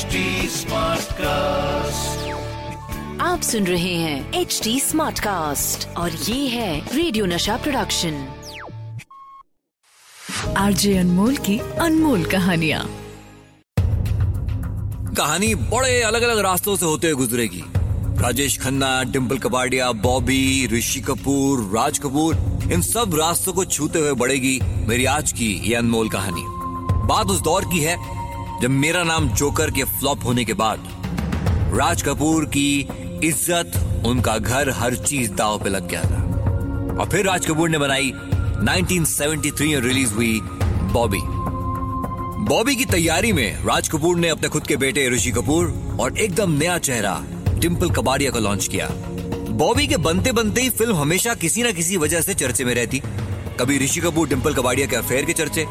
HD cast आप सुन रहे हैं एच डी स्मार्ट कास्ट और ये है रेडियो नशा प्रोडक्शन आरजे अनमोल की अनमोल कहानिया। कहानी बड़े अलग अलग रास्तों से होते हुए गुजरेगी। राजेश खन्ना डिम्पल कपाडिया बॉबी ऋषि कपूर राज कपूर इन सब रास्तों को छूते हुए बढ़ेगी मेरी आज की ये अनमोल कहानी। बात उस दौर की है जब मेरा नाम जोकर के फ्लॉप होने के बाद राज कपूर की इज़्ज़त उनका घर हर चीज़ दाव पे लग गया था। और फिर राज कपूर ने बनाई 1973 में रिलीज़ हुई बॉबी। बॉबी की तैयारी में राज कपूर ने अपने खुद के बेटे ऋषि कपूर और एकदम नया चेहरा डिम्पल कबाड़िया को लॉन्च किया। बॉबी के बनते बनते ही फ़िल्म हमेशा किसी ना किसी वजह से चर्चे में रहती। कभी ऋषि कपूर डिम्पल कबाड़िया के अफेयर के चर्चे।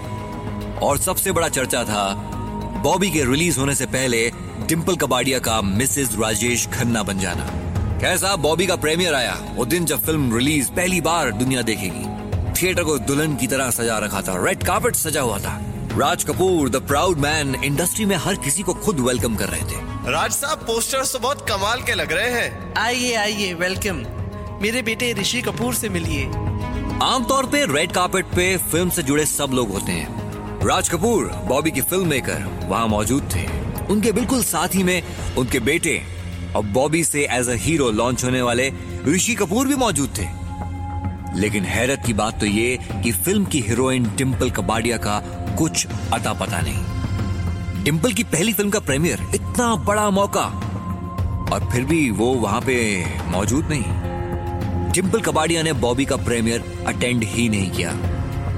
और सबसे बड़ा चर्चा था बॉबी के रिलीज़ होने से पहले डिम्पल कबाड़िया का मिसेस राजेश खन्ना बन जाना। कैसा बॉबी का प्रीमियर आया वो दिन जब फ़िल्म रिलीज़ पहली बार दुनिया देखेगी। थिएटर को दुल्हन की तरह सजा रखा था रेड कार्पेट सजा हुआ था। Raj Kapoor the proud man industry में हर किसी को खुद वेलकम कर रहे थे। राज साहब पोस्टर्स तो बहुत कमाल के लग रहे हैं। आइए आइए वेलकम मेरे बेटे ऋषि कपूर से मिलिए। आमतौर पे रेड कार्पेट पे फ़िल्म से जुड़े सब लोग होते हैं। राज कपूर, बॉबी की फ़िल्म मेकर वहाँ मौजूद थे। उनके बिल्कुल साथ ही में उनके बेटे और बॉबी से एज अ हीरो लॉन्च होने वाले ऋषि कपूर भी मौजूद थे। लेकिन हैरत की बात तो ये कि फ़िल्म की हीरोइन डिम्पल कबाडिया का कुछ अता पता नहीं। डिम्पल की पहली फ़िल्म का प्रीमियर इतना बड़ा मौका और फिर भी वो वहाँ पे मौजूद नहीं। डिम्पल कबाडिया ने बॉबी का प्रीमियर अटेंड ही नहीं किया।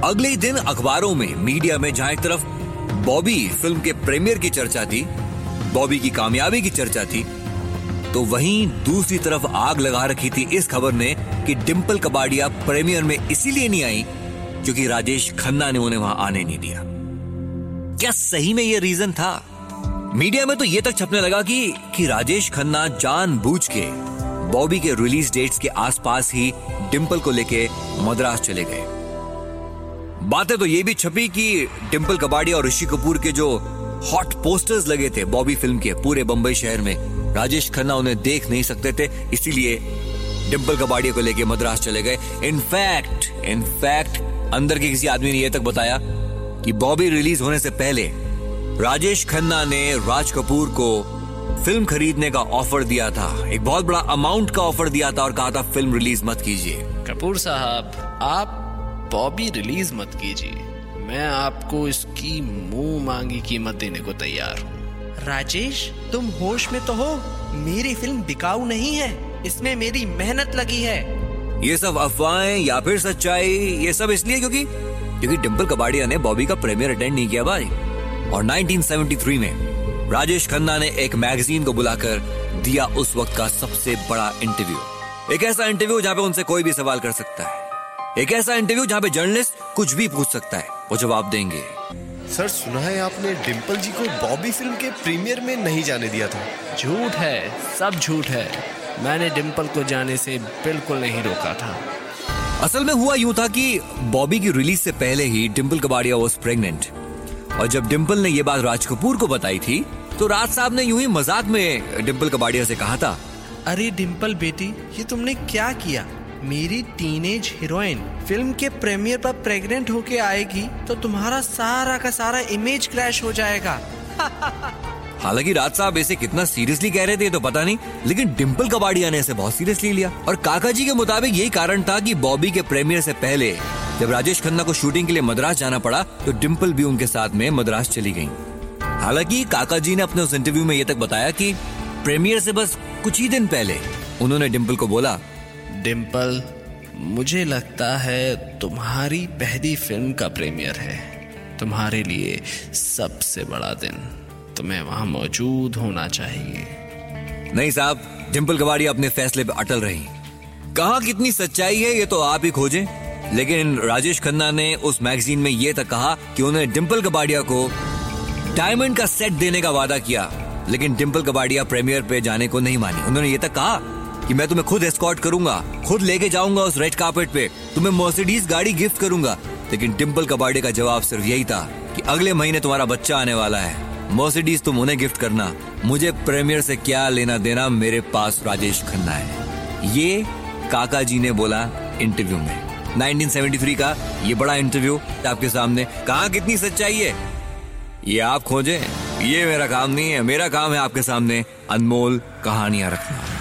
अगले दिन अखबारों में मीडिया में जहाँ एक तरफ़ बॉबी फ़िल्म के प्रीमियर की चर्चा थी, बॉबी की कामयाबी की चर्चा थी तो वहीं दूसरी तरफ़ आग लगा रखी थी। इस खबर ने कि डिम्पल कबाडिया प्रीमियर में इसीलिए नहीं आई क्योंकि राजेश खन्ना ने उन्हें वहाँ आने नहीं दिया। क्या सही में यह रीजन था? मीडिया में तो ये तक छपने लगा कि कि राजेश खन्ना जानबूझ के बॉबी के रिलीज़ डेट्स के आसपास ही डिम्पल को लेके मद्रास चले गए। बातें तो ये भी छपी कि डिम्पल कबाड़ी और ऋषि कपूर के जो हॉट पोस्टर्स लगे थे बॉबी फ़िल्म के पूरे बंबई शहर में, राजेश खन्ना उन्हें देख नहीं सकते थे, इसीलिए डिम्पल कबाड़िया को लेके मद्रास चले गए। इनफैक्ट इनफैक्ट अंदर के किसी आदमी ने यह तक बताया कि बॉबी रिलीज़ होने से पहले राजेश खन्ना ने राज कपूर को फ़िल्म खरीदने का ऑफ़र दिया था। एक बहुत बड़ा अमाउंट का ऑफ़र दिया था और कहा था, फ़िल्म रिलीज़ मत कीजिए। कपूर साहब, आप बॉबी रिलीज़ मत कीजिए। मैं आपको इसकी मुँह मांगी कीमत देने को तैयार हूँ। राजेश तुम होश में तो हो। मेरी फ़िल्म बिकाऊ नहीं है। इसमें मेरी मेहनत लगी है। ये सब अफवाहें या फिर सच्चाई ये सब इसलिए क्योंकि क्योंकि डिम्पल कबाड़िया ने बॉबी का प्रीमियर अटेंड नहीं किया भाई। और 1973 में राजेश खन्ना ने एक मैगजीन को बुलाकर दिया उस वक्त का सबसे बड़ा इंटरव्यू एक ऐसा इंटरव्यू जहाँ पे उनसे कोई भी सवाल कर सकता है। एक ऐसा इंटरव्यू जहाँ पे जर्नलिस्ट कुछ भी पूछ सकता है वो जवाब देंगे। सर सुना है आपने डिम्पल जी को बॉबी फ़िल्म के प्रीमियर में नहीं जाने दिया था। झूठ है सब झूठ है। मैंने डिम्पल को जाने से बिल्कुल नहीं रोका था। असल में हुआ यूँ था कि बॉबी की रिलीज़ से पहले ही डिम्पल कबाड़िया वॉज़ प्रेग्नेंट और जब डिम्पल ने ये बात राज कपूर को बताई थी तो राज साहब ने यूँ ही मज़ाक में डिम्पल कबाड़िया से कहा था अरे डिम्पल बेटी ये तुमने क्या किया? मेरी टीनेज हीरोइन फ़िल्म के प्रीमियर पर प्रेग्नेंट होके आएगी तो तुम्हारा सारा का सारा इमेज क्रैश हो जाएगा। हालाँकि राज साहब इसे कितना सीरियसली कह रहे थे तो पता नहीं, लेकिन डिम्पल कबाड़िया ने इसे बहुत सीरियसली लिया। और काका जी के मुताबिक यही कारण था कि बॉबी के प्रीमियर से पहले, जब राजेश खन्ना को शूटिंग के लिए मद्रास जाना पड़ा तो डिम्पल भी उनके साथ में मद्रास चली गई। हालाँकि काका जी ने अपने उस इंटरव्यू में ये तक बताया कि प्रीमियर से बस कुछ ही दिन पहले उन्होंने डिम्पल को बोला डिम्पल मुझे लगता है तुम्हारी पहली फ़िल्म का प्रीमियर है। तुम्हारे लिए सबसे बड़ा दिन तुम्हें वहाँ मौजूद होना चाहिए। नहीं साहब डिम्पल कबाड़िया अपने फैसले पे अटल रही। कहा कितनी सच्चाई है, ये तो आप ही खोजें। लेकिन राजेश खन्ना ने उस मैगजीन में ये तक कहा कि उन्होंने डिम्पल कबाड़िया को डायमंड का सेट देने का वादा किया। लेकिन डिम्पल कबाड़िया प्रीमियर पे जाने को नहीं मानी। उन्होंने ये तक कहा कि मैं तुम्हें खुद एस्कॉर्ट करूँगा, खुद लेके जाऊँगा उस रेड कार्पेट पे। तुम्हें मर्सिडीज गाड़ी गिफ्ट करूँगा। लेकिन डिम्पल कबाड़िया का जवाब सिर्फ़ यही था कि अगले महीने तुम्हारा बच्चा आने वाला है। मर्सिडीज तुम उन्हें गिफ्ट करना। मुझे प्रीमियर से क्या लेना देना मेरे पास राजेश खन्ना है। ये काका जी ने बोला इंटरव्यू में। 1973 का ये बड़ा इंटरव्यू आपके सामने। कहा कितनी सच्चाई है? ये आप खोजें। ये मेरा काम नहीं है। मेरा काम है आपके सामने अनमोल कहानियाँ रखना।